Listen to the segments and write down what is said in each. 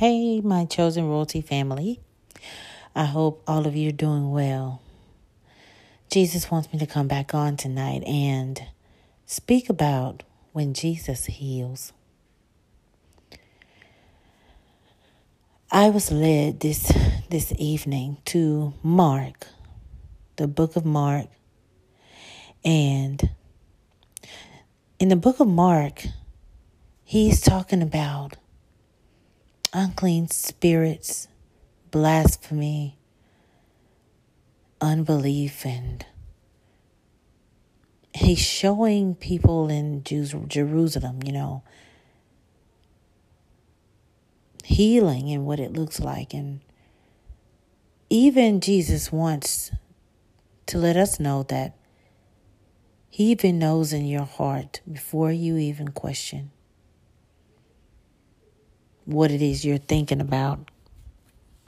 Hey, my chosen royalty family. I hope all of you are doing well. Jesus wants me to come back on tonight and speak about when Jesus heals. I was led this this evening to Mark, the book of Mark. And in the book of Mark, he's talking about unclean spirits, blasphemy, unbelief, and he's showing people in Jerusalem, you know, healing and what it looks like. And even Jesus wants to let us know that he even knows in your heart before you even question what it is you're thinking about.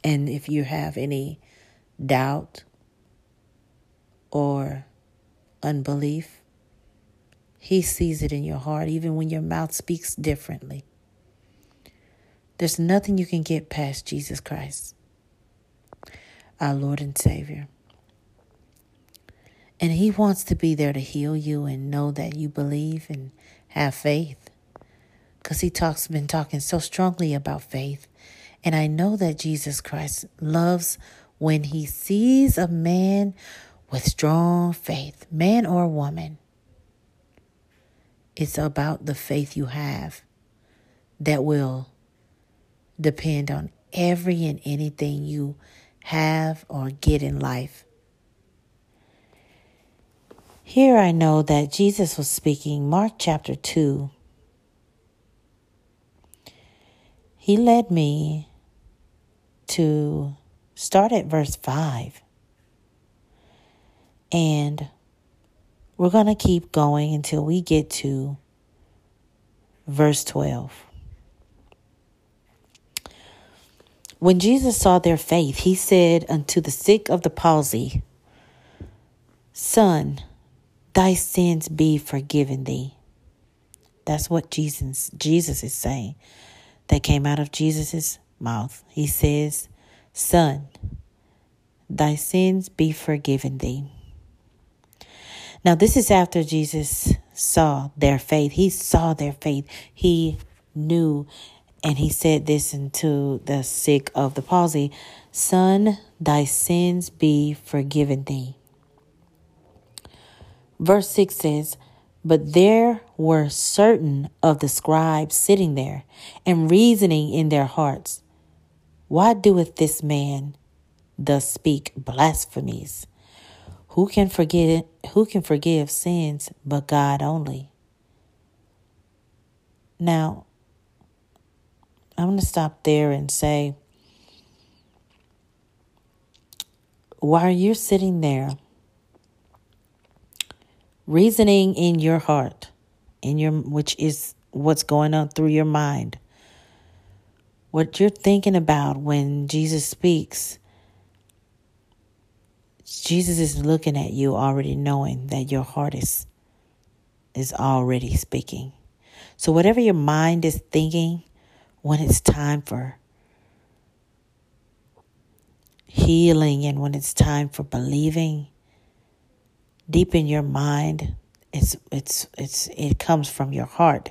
And if you have any doubt or unbelief, He sees it in your heart, even when your mouth speaks differently. There's nothing you can get past Jesus Christ, our Lord and Savior. And He wants to be there to heal you and know that you believe and have faith because he talks been talking so strongly about faith. And I know that Jesus Christ loves when he sees a man with strong faith, man or woman. It's about the faith you have that will depend on every and anything you have or get in life. Here I know that Jesus was speaking, Mark chapter 2, he led me to start at verse 5. And we're going to keep going until we get to verse 12. When Jesus saw their faith, he said unto the sick of the palsy, Son, thy sins be forgiven thee. That's what Jesus Jesus is saying that came out of Jesus' mouth. He says, Son, thy sins be forgiven thee. Now, this is after Jesus saw their faith. He saw their faith. He knew, and he said this unto the sick of the palsy Son, thy sins be forgiven thee. Verse 6 says, but there were certain of the scribes sitting there and reasoning in their hearts, Why doeth this man thus speak blasphemies? Who can who can forgive sins but God only? Now, I'm going to stop there and say, while you're sitting there reasoning in your heart, in your which is what's going on through your mind. What you're thinking about when Jesus speaks. Jesus is looking at you already knowing that your heart is is already speaking. So whatever your mind is thinking when it's time for healing and when it's time for believing, deep in your mind it's it's it's it comes from your heart.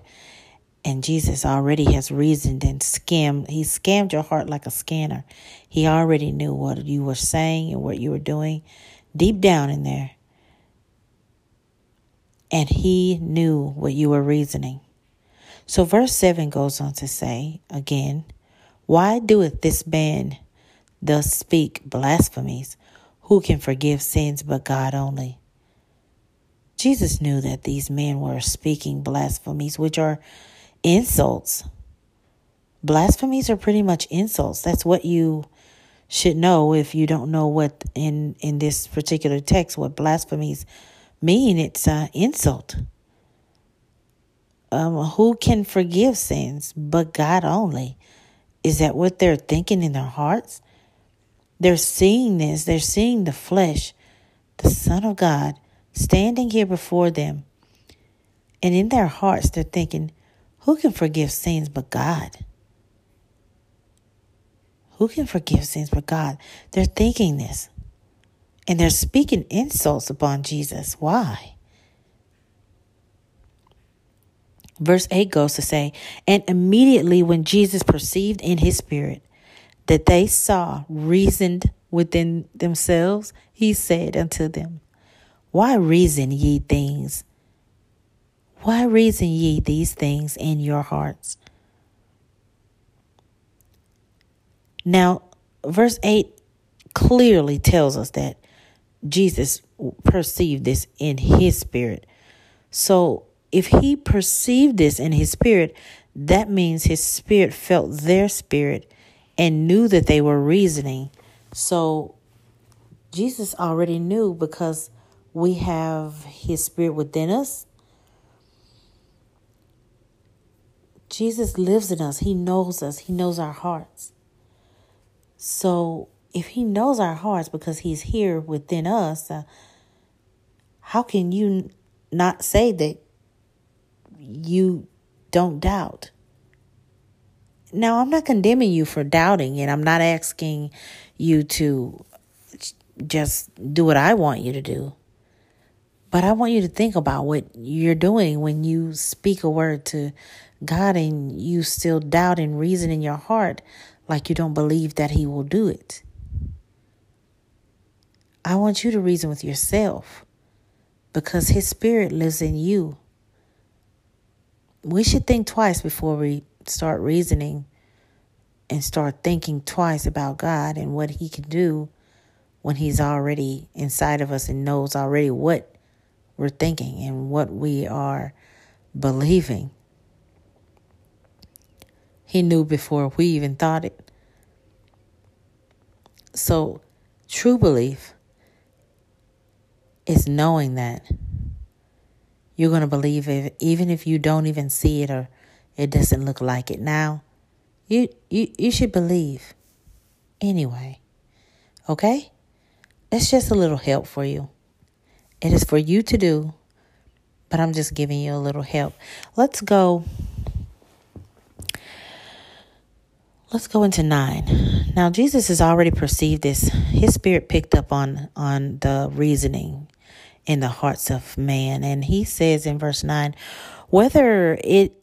And jesus already has reasoned and skimmed he scammed your heart like a scanner. He already knew what you were saying and what you were doing deep down in there. And he knew what you were reasoning. So verse 7 goes on to say again why doeth this man thus speak blasphemies? Who can forgive sins but god only Jesus knew that these men were speaking blasphemies, which are insults. Blasphemies are pretty much insults. That's what you should know if you don't know what in in this particular text what blasphemies mean. It's an insult. Um, who can forgive sins but God only? Is that what they're thinking in their hearts? They're seeing this. They're seeing the flesh, the Son of God standing here before them. And in their hearts, they're thinking, who can forgive sins but God? Who can forgive sins but God? They're thinking this. And they're speaking insults upon Jesus. Why? Verse 8 goes to say, And immediately when Jesus perceived in his spirit that they saw reasoned within themselves, he said unto them, Why reason ye things? Why reason ye these things in your hearts? Now, verse 8 clearly tells us that Jesus perceived this in his spirit. So, if he perceived this in his spirit, that means his spirit felt their spirit and knew that they were reasoning. So, Jesus already knew because we have his spirit within us. Jesus lives in us. He knows us. He knows our hearts. So if he knows our hearts because he's here within us, uh, how can you not say that you don't doubt? Now, I'm not condemning you for doubting, and I'm not asking you to just do what I want you to do. But I want you to think about what you're doing when you speak a word to God and you still doubt and reason in your heart like you don't believe that He will do it. I want you to reason with yourself because His Spirit lives in you. We should think twice before we start reasoning and start thinking twice about God and what He can do when He's already inside of us and knows already what we're thinking and what we are believing. He knew before we even thought it. So, true belief is knowing that you're going to believe it even if you don't even see it or it doesn't look like it now. You you you should believe anyway. Okay? It's just a little help for you. It is for you to do, but I'm just giving you a little help. Let's go Let's go into 9. Now Jesus has already perceived this. His spirit picked up on on the reasoning in the hearts of man and he says in verse 9 whether it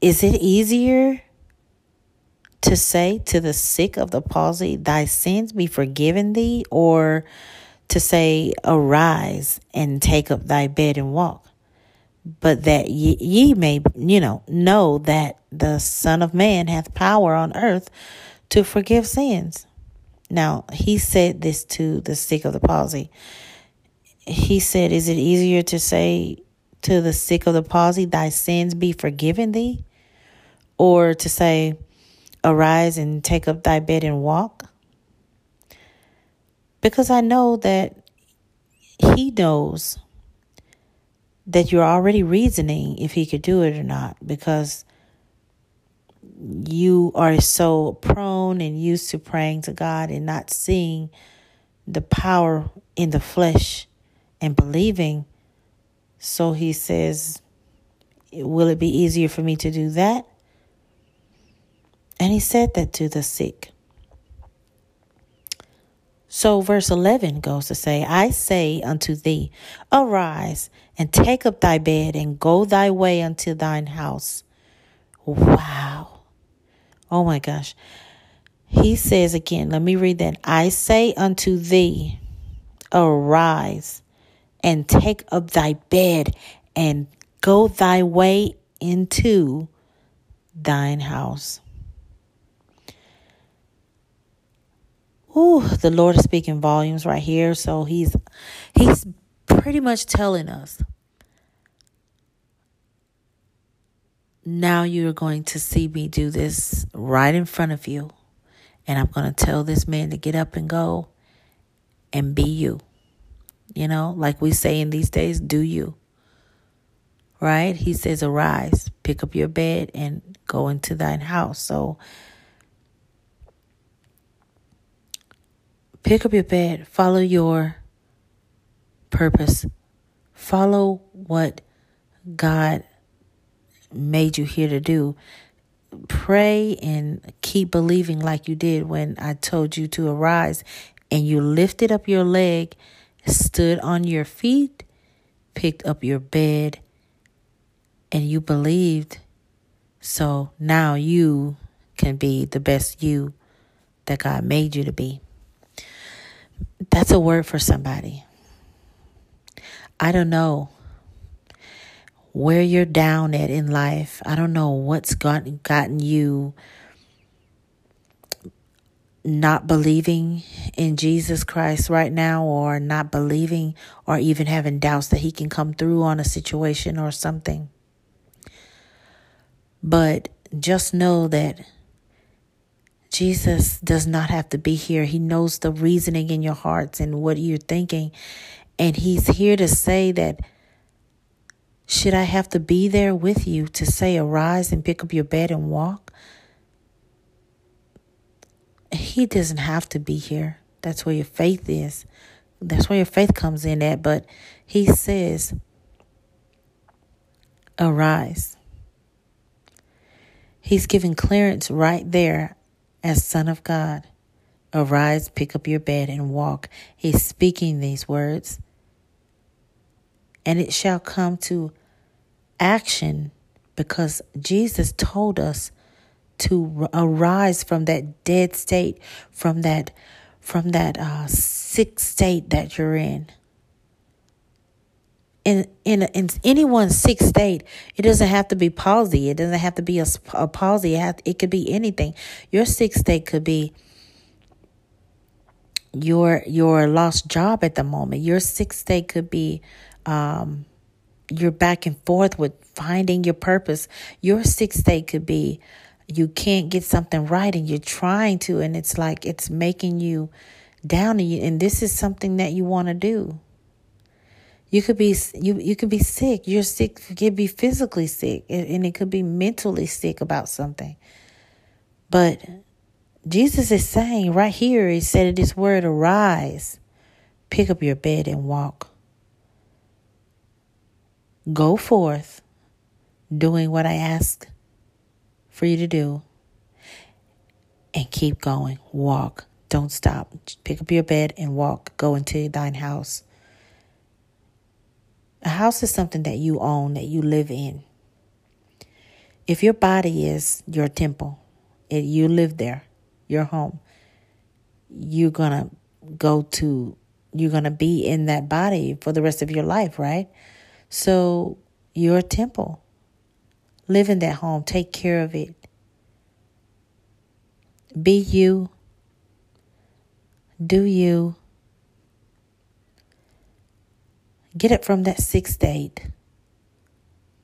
is it easier to say to the sick of the palsy thy sins be forgiven thee or to say arise and take up thy bed and walk but that ye, ye may, you know, know that the Son of Man hath power on earth to forgive sins. Now, he said this to the sick of the palsy. He said, Is it easier to say to the sick of the palsy, Thy sins be forgiven thee? Or to say, Arise and take up thy bed and walk? Because I know that he knows that you're already reasoning if he could do it or not because you are so prone and used to praying to God and not seeing the power in the flesh and believing. So he says, Will it be easier for me to do that? And he said that to the sick. So, verse 11 goes to say, I say unto thee, Arise and take up thy bed and go thy way unto thine house. Wow. Oh my gosh. He says again, let me read that. I say unto thee, Arise and take up thy bed and go thy way into thine house. Ooh, the Lord is speaking volumes right here. So he's he's pretty much telling us now you're going to see me do this right in front of you. And I'm going to tell this man to get up and go and be you. You know, like we say in these days, do you. Right? He says, arise, pick up your bed, and go into thine house. So Pick up your bed, follow your purpose, follow what God made you here to do. pray and keep believing like you did when I told you to arise and you lifted up your leg, stood on your feet, picked up your bed, and you believed. So now you can be the best you that God made you to be. That's a word for somebody. I don't know where you're down at in life. I don't know what's got, gotten you not believing in Jesus Christ right now, or not believing, or even having doubts that He can come through on a situation or something. But just know that Jesus does not have to be here. He knows the reasoning in your hearts and what you're thinking. And He's here to say that should I have to be there with you to say, arise and pick up your bed and walk? He doesn't have to be here. That's where your faith is. That's where your faith comes in at. But he says, arise. He's giving clearance right there as Son of God. Arise, pick up your bed, and walk. He's speaking these words and it shall come to action because Jesus told us to arise from that dead state, from that from that uh, sick state that you're in. In in in anyone's sick state, it doesn't have to be palsy. It doesn't have to be a, a palsy. It, have, it could be anything. Your sick state could be your your lost job at the moment. Your sick state could be um, you're back and forth with finding your purpose. Your sixth state could be you can't get something right and you're trying to, and it's like it's making you down. And, you, and this is something that you want to do. You could be you you could be sick. You're sick. You could be physically sick, and it could be mentally sick about something. But Jesus is saying right here, He said this word, arise, pick up your bed and walk. Go forth doing what I ask for you to do and keep going. Walk. Don't stop. Pick up your bed and walk. Go into thine house. A house is something that you own, that you live in. If your body is your temple, it, you live there, your home, you're going to go to, you're going to be in that body for the rest of your life, right? So you're temple. Live in that home. Take care of it. Be you. Do you. Get up from that sixth state.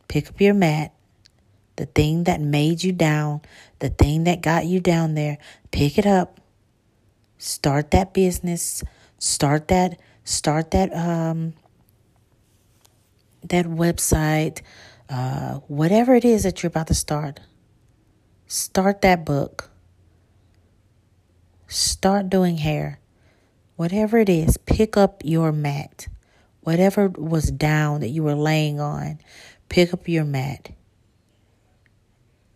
Pick up your mat. The thing that made you down, the thing that got you down there, pick it up. Start that business. Start that start that um that website, uh, whatever it is that you're about to start, start that book. Start doing hair. Whatever it is, pick up your mat. Whatever was down that you were laying on, pick up your mat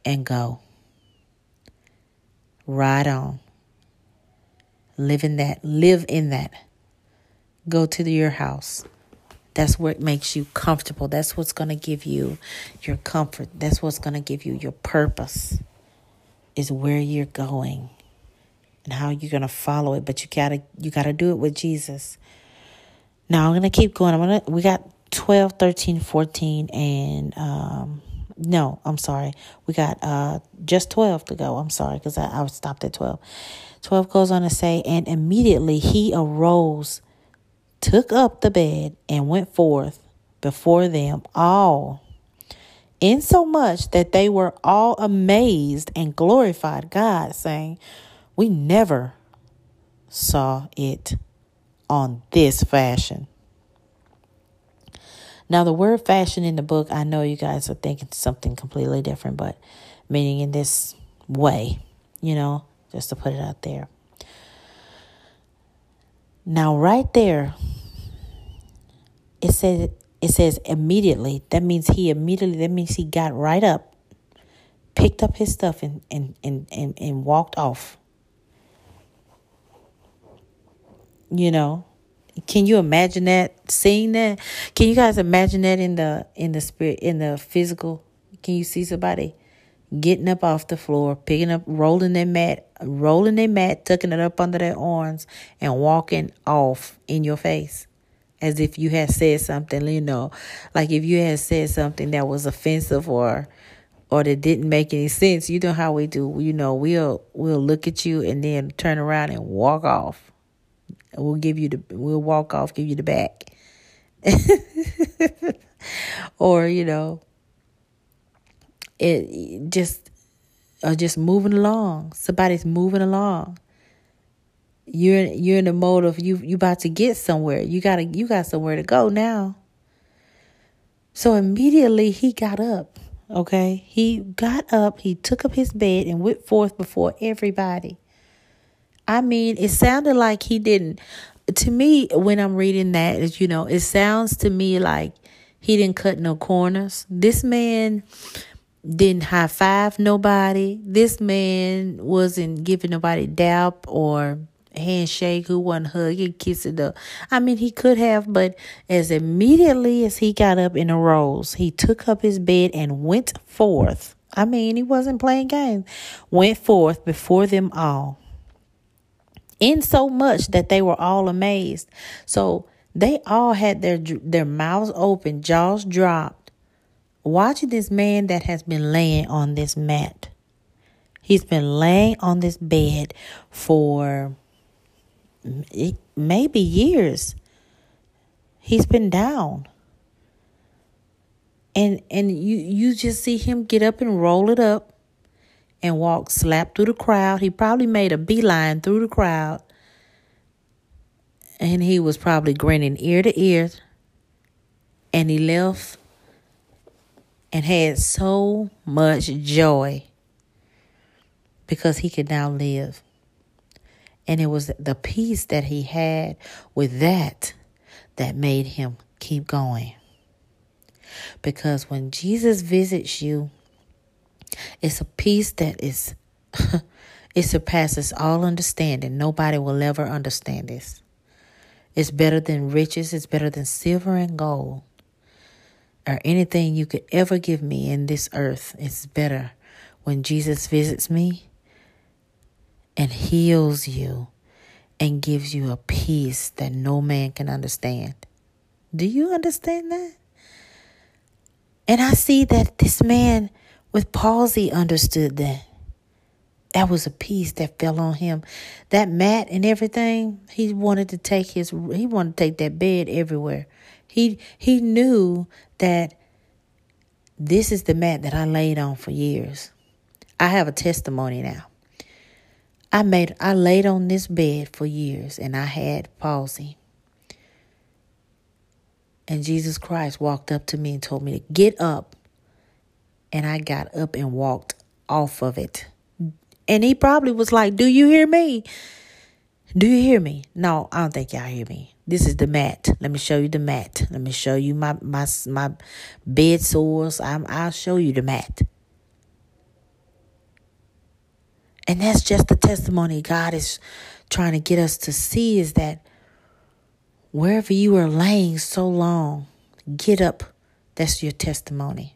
and go. Ride on. Live in that. Live in that. Go to your house. That's what makes you comfortable. That's what's going to give you your comfort. That's what's going to give you your purpose. Is where you're going and how you're going to follow it, but you got to you got to do it with Jesus. Now, I'm going to keep going. I'm going to we got 12, 13, 14 and um no, I'm sorry. We got uh just 12 to go. I'm sorry cuz I, I stopped at 12. 12 goes on to say and immediately he arose took up the bed and went forth before them all, insomuch that they were all amazed and glorified God, saying, We never saw it on this fashion. Now, the word fashion in the book, I know you guys are thinking something completely different, but meaning in this way, you know, just to put it out there. Now, right there, it says it says immediately. That means he immediately. That means he got right up picked up his stuff and, and, and, and, and walked off. You know, can you imagine that seeing that? Can you guys imagine that in the in the spirit in the physical? Can you see somebody getting up off the floor, picking up, rolling their mat, rolling their mat, tucking it up under their arms, and walking off in your face? As if you had said something, you know, like if you had said something that was offensive or or that didn't make any sense, you know how we do. You know, we'll we'll look at you and then turn around and walk off. We'll give you the we'll walk off, give you the back. or, you know, it just or just moving along. Somebody's moving along. You're you're in the mode of you you about to get somewhere. You gotta you got somewhere to go now. So immediately he got up. Okay. He got up, he took up his bed and went forth before everybody. I mean, it sounded like he didn't. To me, when I'm reading that, you know, it sounds to me like he didn't cut no corners. This man didn't high five nobody. This man wasn't giving nobody dap or handshake, who wasn't hugging, kissing the. I mean, he could have, but as immediately as he got up in and arose, he took up his bed and went forth. I mean, he wasn't playing games. Went forth before them all. In so much that they were all amazed. So they all had their their mouths open, jaws dropped, watching this man that has been laying on this mat. He's been laying on this bed for maybe years. He's been down. And and you you just see him get up and roll it up and walked slap through the crowd. He probably made a beeline through the crowd. And he was probably grinning ear to ear. And he left and had so much joy because he could now live. And it was the peace that he had with that that made him keep going. Because when Jesus visits you, it's a peace that is it surpasses all understanding. Nobody will ever understand this. It's better than riches, it's better than silver and gold. Or anything you could ever give me in this earth. It's better when Jesus visits me and heals you and gives you a peace that no man can understand. Do you understand that? And I see that this man with palsy understood that. That was a peace that fell on him. That mat and everything, he wanted to take his he wanted to take that bed everywhere. He he knew that this is the mat that I laid on for years. I have a testimony now. I made I laid on this bed for years and I had palsy. And Jesus Christ walked up to me and told me to get up. And I got up and walked off of it. And he probably was like, Do you hear me? Do you hear me? No, I don't think y'all hear me. This is the mat. Let me show you the mat. Let me show you my my my bed sores. I'm, I'll show you the mat. And that's just the testimony God is trying to get us to see is that wherever you are laying so long, get up. That's your testimony.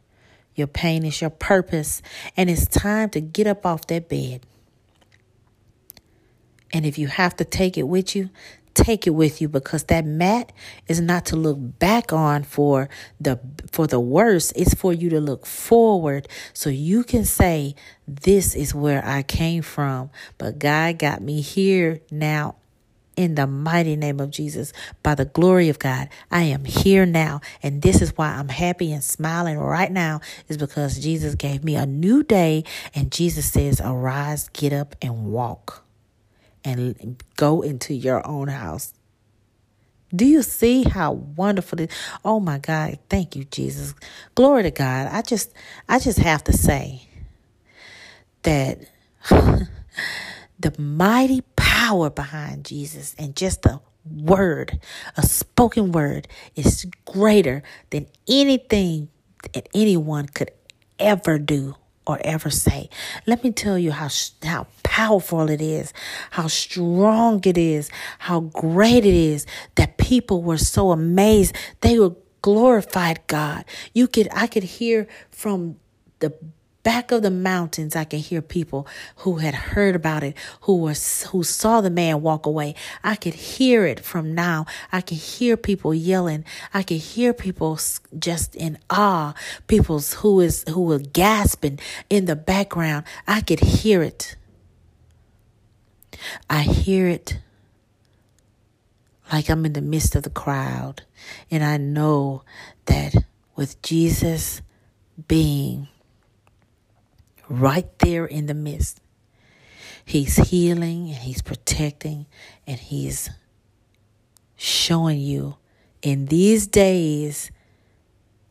Your pain is your purpose. And it's time to get up off that bed. And if you have to take it with you, take it with you because that mat is not to look back on for the for the worst it's for you to look forward so you can say this is where I came from but God got me here now in the mighty name of Jesus, by the glory of God, I am here now. And this is why I'm happy and smiling right now, is because Jesus gave me a new day. And Jesus says, Arise, get up, and walk and go into your own house. Do you see how wonderful it? Oh my God, thank you Jesus. Glory to God. I just I just have to say that the mighty power behind Jesus and just a word, a spoken word is greater than anything that anyone could ever do or ever say. Let me tell you how how powerful it is, how strong it is, how great it is that people were so amazed. They were glorified God. You could I could hear from the back of the mountains i can hear people who had heard about it who was who saw the man walk away. I could hear it from now. I could hear people yelling. I could hear people just in awe. People who is who were gasping in the background. I could hear it. I hear it like i'm in the midst of the crowd. And i know that with jesus being right there in the midst. He's healing and he's protecting and he's showing you in these days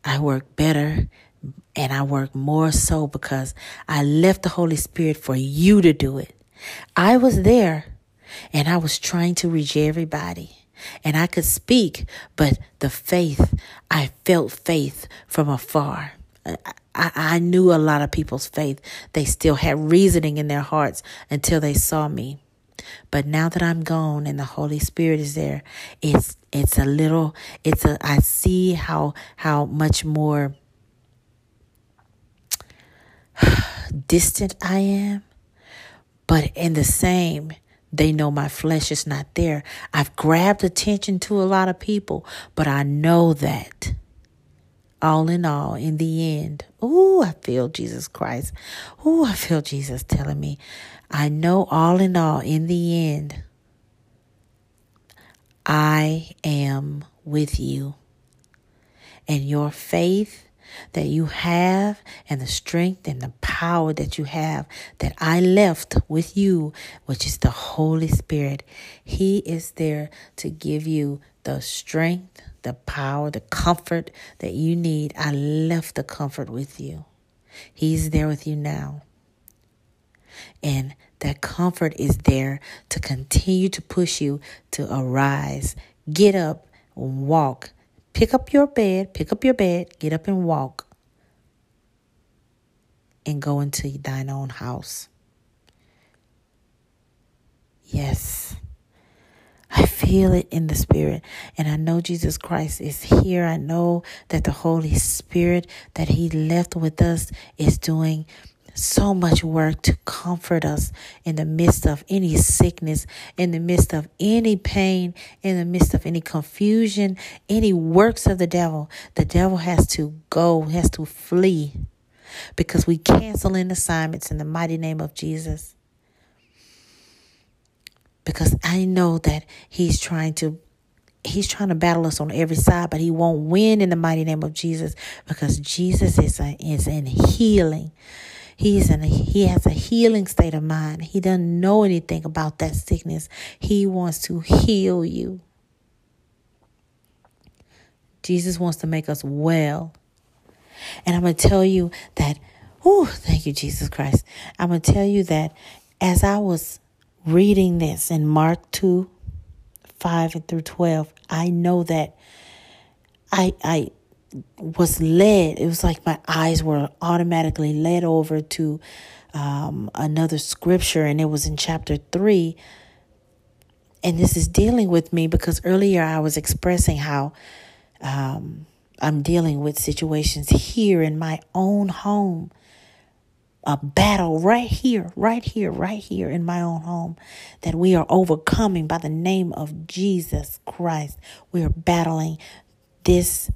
I work better and I work more so because I left the Holy Spirit for you to do it. I was there and I was trying to reach everybody and I could speak, but the faith, I felt faith from afar. I, I knew a lot of people's faith. They still had reasoning in their hearts until they saw me. But now that I'm gone and the Holy Spirit is there, it's it's a little it's a I see how how much more distant I am. But in the same, they know my flesh is not there. I've grabbed attention to a lot of people, but I know that all in all, in the end, oh, I feel Jesus Christ. Oh, I feel Jesus telling me, I know all in all, in the end, I am with you. And your faith that you have and the strength and the power that you have that I left with you, which is the Holy Spirit, He is there to give you the strength, the power, the comfort that you need. I left the comfort with you. He's there with you now. And that comfort is there to continue to push you to arise, get up, walk, pick up your bed, pick up your bed, get up and walk, and go into thine own house. Yes. I feel it in the spirit. And I know Jesus Christ is here. I know that the Holy Spirit that He left with us is doing so much work to comfort us in the midst of any sickness, in the midst of any pain, in the midst of any confusion, any works of the devil. The devil has to go, has to flee because we cancel in assignments in the mighty name of Jesus because I know that he's trying to he's trying to battle us on every side, but he won't win in the mighty name of Jesus because Jesus is a, is in healing. He is in a, he has a healing state of mind. He doesn't know anything about that sickness. He wants to heal you. Jesus wants to make us well. And I'm going to tell you that, oh, thank you, Jesus Christ. I'm going to tell you that as I was reading this in Mark 2 5 through 12, I know that I, I was led. It was like my eyes were automatically led over to um, another scripture, and it was in chapter 3. And this is dealing with me because earlier I was expressing how um, I'm dealing with situations here in my own home a battle right here, right here, right here in my own home that we are overcoming by the name of Jesus Christ. We are battling this,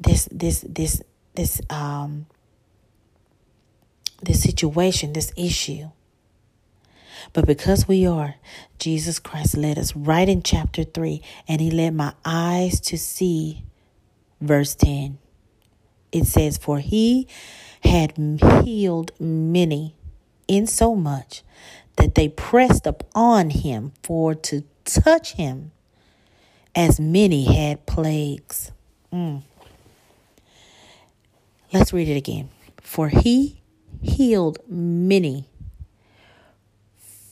this, this, this, this, um, this situation, this issue. But because we are, Jesus Christ led us right in chapter 3, and He led my eyes to see verse 10. It says, For He had healed many, insomuch that they pressed upon him for to touch him, as many had plagues. Mm. Let's read it again. For he healed many.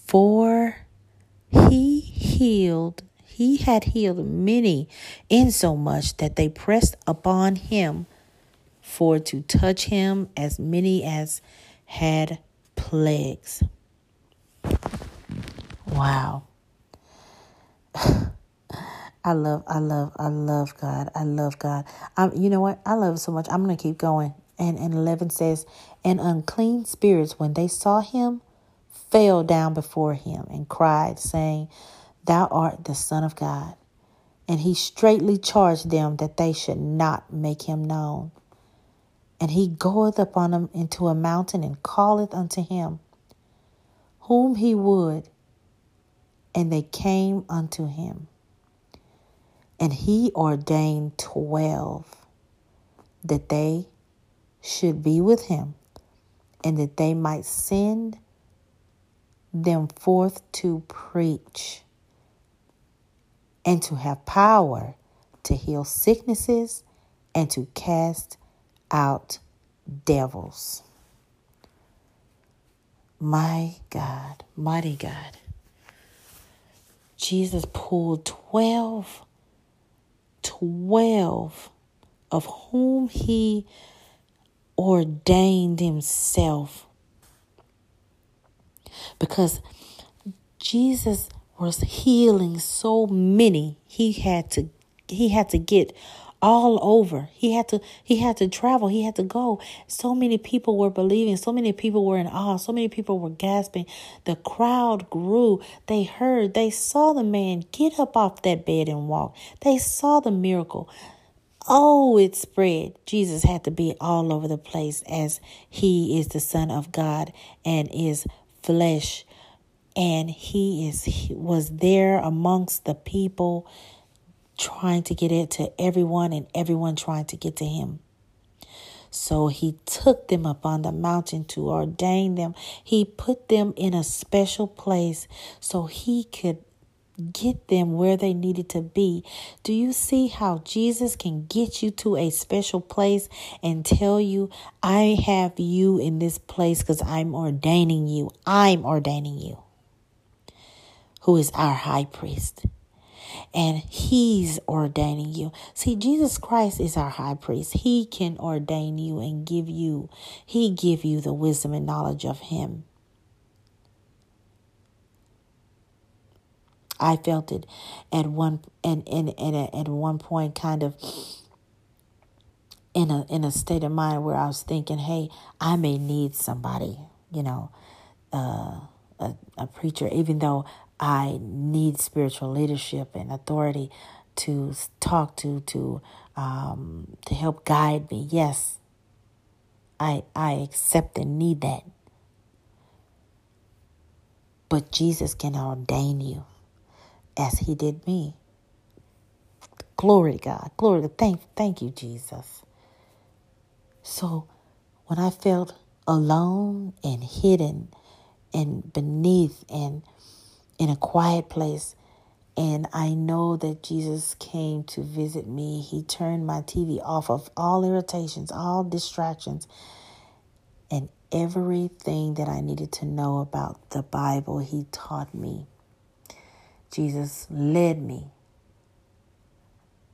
For he healed, he had healed many, insomuch that they pressed upon him for to touch him, as many as had plagues. Wow. I love, I love, I love God. I love God. I'm, you know what? I love so much. I'm going to keep going. And, and 11 says, And unclean spirits, when they saw him, fell down before him and cried, saying, Thou art the Son of God. And he straightly charged them that they should not make him known. And he goeth upon him into a mountain and calleth unto him whom he would. And they came unto him. And he ordained twelve that they should be with him and that they might send them forth to preach and to have power to heal sicknesses and to cast out devils. My God, mighty God. Jesus pulled 12, 12 of whom he ordained himself. Because Jesus was healing so many he had to he had to get all over. He had to he had to travel. He had to go. So many people were believing. So many people were in awe. So many people were gasping. The crowd grew. They heard. They saw the man get up off that bed and walk. They saw the miracle. Oh it spread. Jesus had to be all over the place as he is the son of god and is flesh. And he is he was there amongst the people trying to get it to everyone and everyone trying to get to him so he took them up on the mountain to ordain them he put them in a special place so he could get them where they needed to be. Do you see how Jesus can get you to a special place and tell you, I have you in this place because I'm ordaining you? I'm ordaining you who is our high priest. And he's ordaining you. See, Jesus Christ is our high priest. He can ordain you and give you, he give you the wisdom and knowledge of him. I felt it at one and and, and at one point kind of in a in a state of mind where I was thinking, hey, I may need somebody, you know, uh, a, a preacher, even though I need spiritual leadership and authority to talk to, to um, to help guide me. Yes, I I accept and need that. But Jesus can ordain you as he did me. Glory to God. Glory to thank thank you, Jesus. So when I felt alone and hidden and beneath and in a quiet place. And I know that Jesus came to visit me. He turned my TV off of all irritations, all distractions, and everything that I needed to know about the Bible, He taught me. Jesus led me.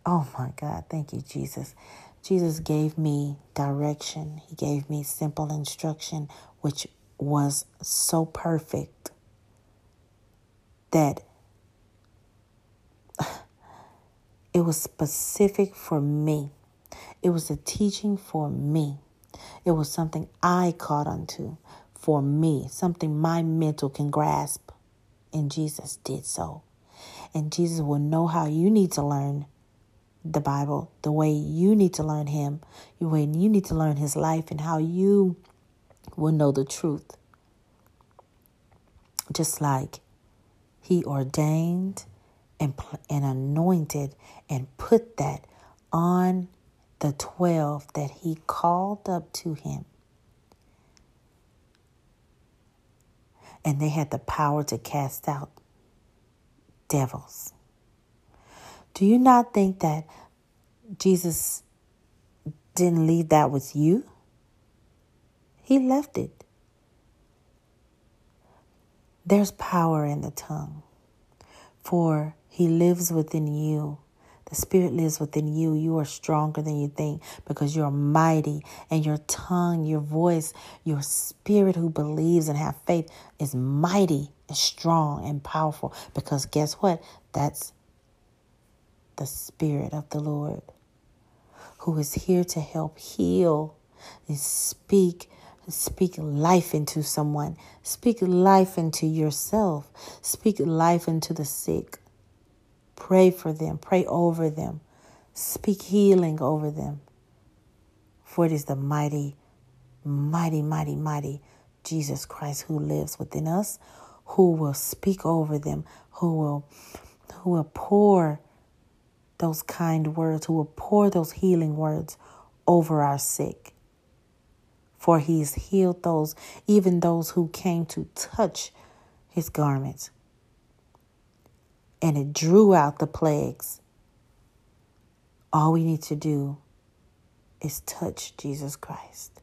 Oh my God, thank you, Jesus. Jesus gave me direction, He gave me simple instruction, which was so perfect that it was specific for me. It was a teaching for me. It was something I caught onto for me, something my mental can grasp. And Jesus did so. And Jesus will know how you need to learn the Bible, the way you need to learn Him, the way you need to learn His life, and how you will know the truth. Just like he ordained and, and anointed and put that on the 12 that he called up to him. And they had the power to cast out devils. Do you not think that Jesus didn't leave that with you? He left it. There's power in the tongue, for he lives within you. The Spirit lives within you. You are stronger than you think because you're mighty, and your tongue, your voice, your spirit who believes and have faith is mighty and strong and powerful. Because guess what? That's the Spirit of the Lord who is here to help heal and speak Speak life into someone. Speak life into yourself. Speak life into the sick. Pray for them. Pray over them. Speak healing over them. For it is the mighty, mighty, mighty, mighty Jesus Christ who lives within us, who will speak over them, who will, who will pour those kind words, who will pour those healing words over our sick. For he's healed those, even those who came to touch his garments and it drew out the plagues. All we need to do is touch Jesus Christ.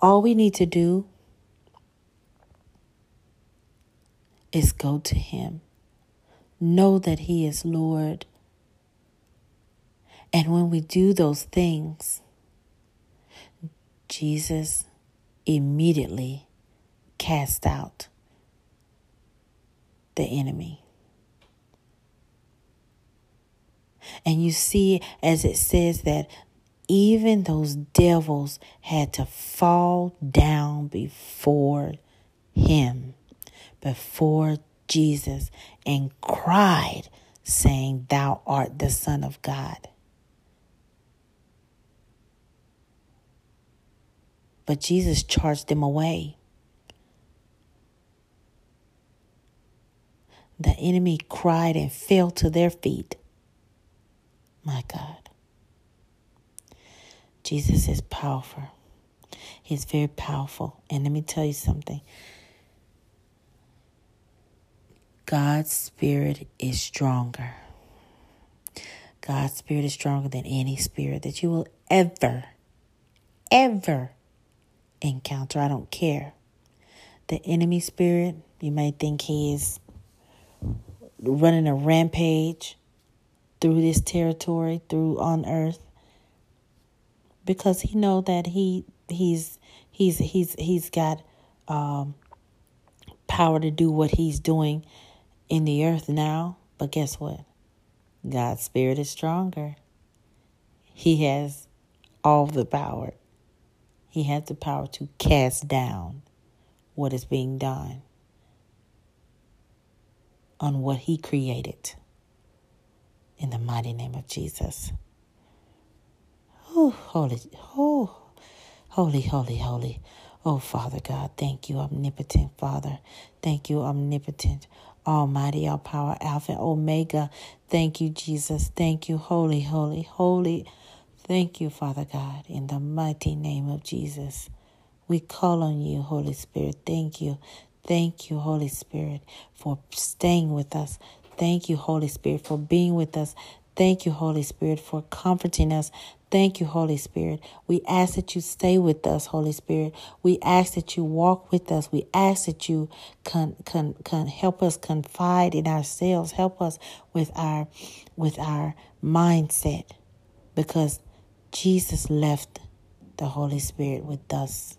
All we need to do is go to Him. Know that He is Lord. And when we do those things, Jesus immediately cast out the enemy. And you see, as it says that even those devils had to fall down before him, before Jesus, and cried, saying, Thou art the Son of God. But Jesus charged them away. The enemy cried and fell to their feet. My God. Jesus is powerful. He's very powerful. And let me tell you something God's Spirit is stronger. God's Spirit is stronger than any spirit that you will ever, ever encounter. I don't care. The enemy spirit, you may think he is running a rampage through this territory, through on earth, because he know that he he's he's he's he's got um, power to do what he's doing in the earth now. But guess what? God's spirit is stronger. He has all the power. He has the power to cast down what is being done on what he created in the mighty name of Jesus. Oh, holy, oh, holy, holy, holy. Oh, Father God, thank you, omnipotent Father. Thank you, omnipotent, almighty, all power, Alpha, Omega. Thank you, Jesus. Thank you, holy, holy, holy. Thank you, Father God, in the mighty name of Jesus. We call on you, Holy Spirit. Thank you. Thank you, Holy Spirit, for staying with us. Thank you, Holy Spirit, for being with us. Thank you, Holy Spirit, for comforting us. Thank you, Holy Spirit. We ask that you stay with us, Holy Spirit. We ask that you walk with us. We ask that you can help us confide in ourselves. Help us with our with our mindset, because Jesus left the Holy Spirit with us,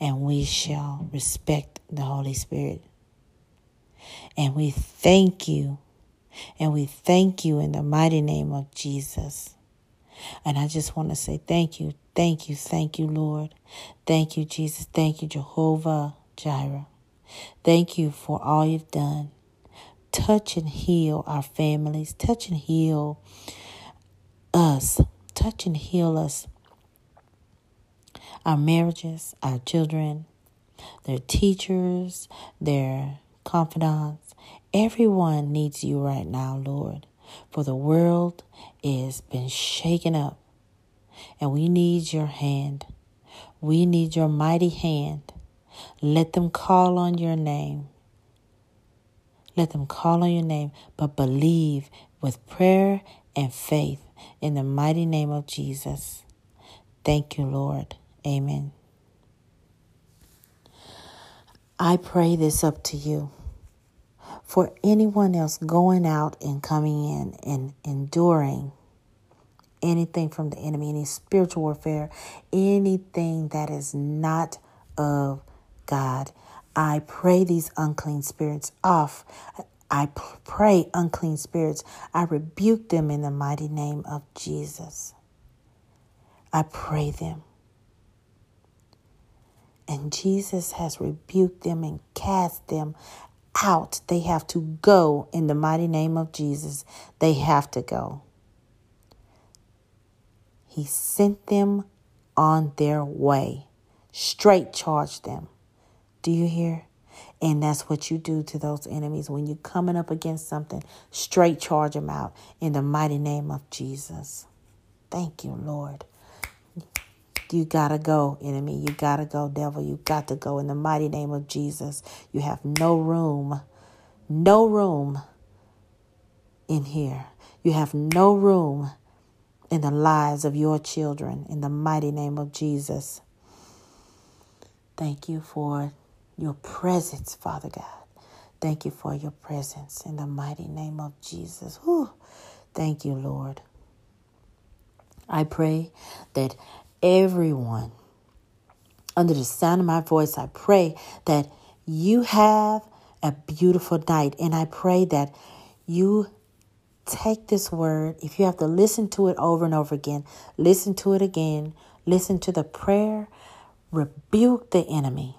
and we shall respect the Holy Spirit. And we thank you. And we thank you in the mighty name of Jesus. And I just want to say thank you, thank you, thank you, Lord. Thank you, Jesus. Thank you, Jehovah Jireh. Thank you for all you've done. Touch and heal our families. Touch and heal us. Touch and heal us. Our marriages, our children, their teachers, their confidants. Everyone needs you right now, Lord, for the world is been shaken up and we need your hand. We need your mighty hand. Let them call on your name. Let them call on your name, but believe with prayer and faith in the mighty name of Jesus. Thank you, Lord. Amen. I pray this up to you for anyone else going out and coming in and enduring anything from the enemy, any spiritual warfare, anything that is not of God. I pray these unclean spirits off. I pray unclean spirits. I rebuke them in the mighty name of Jesus. I pray them. And Jesus has rebuked them and cast them out. They have to go in the mighty name of Jesus. They have to go. He sent them on their way, straight charged them. Do you hear? And that's what you do to those enemies. When you're coming up against something, straight charge them out in the mighty name of Jesus. Thank you, Lord. You gotta go, enemy. You gotta go, devil. You got to go in the mighty name of Jesus. You have no room, no room in here. You have no room in the lives of your children in the mighty name of Jesus. Thank you for your presence, Father God. Thank you for your presence in the mighty name of Jesus. Whew. Thank you, Lord. I pray that everyone under the sound of my voice, I pray that you have a beautiful night. And I pray that you take this word. If you have to listen to it over and over again, listen to it again. Listen to the prayer. Rebuke the enemy.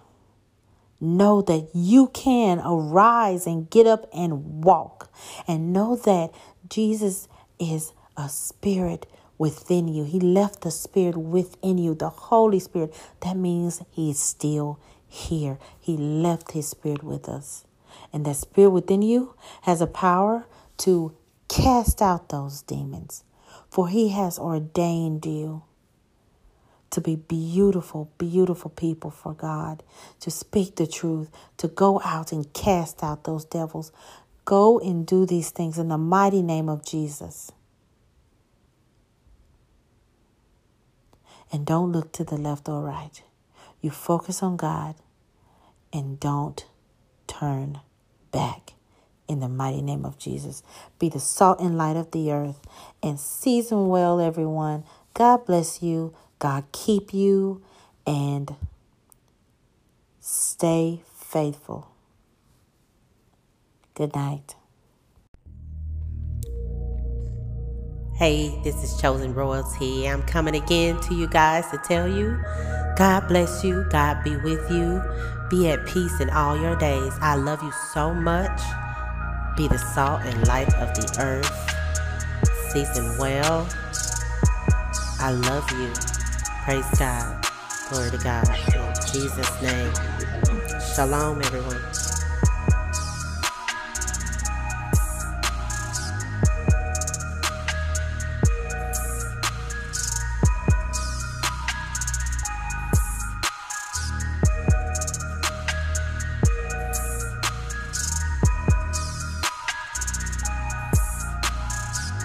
Know that you can arise and get up and walk. And know that Jesus is a spirit within you. He left the Spirit within you, the Holy Spirit. That means He is still here. He left His Spirit with us. And that Spirit within you has a power to cast out those demons. For He has ordained you to be beautiful, beautiful people for God, to speak the truth, to go out and cast out those devils. Go and do these things in the mighty name of Jesus. And don't look to the left or right. You focus on God and don't turn back. In the mighty name of Jesus, be the salt and light of the earth and season well, everyone. God bless you. God keep you and stay faithful. Good night. Hey, this is Chosen Royalty. I'm coming again to you guys to tell you God bless you, God be with you, be at peace in all your days. I love you so much. Be the salt and light of the earth. Season well. I love you. Praise God. Glory to God. In Jesus' name. Shalom, everyone.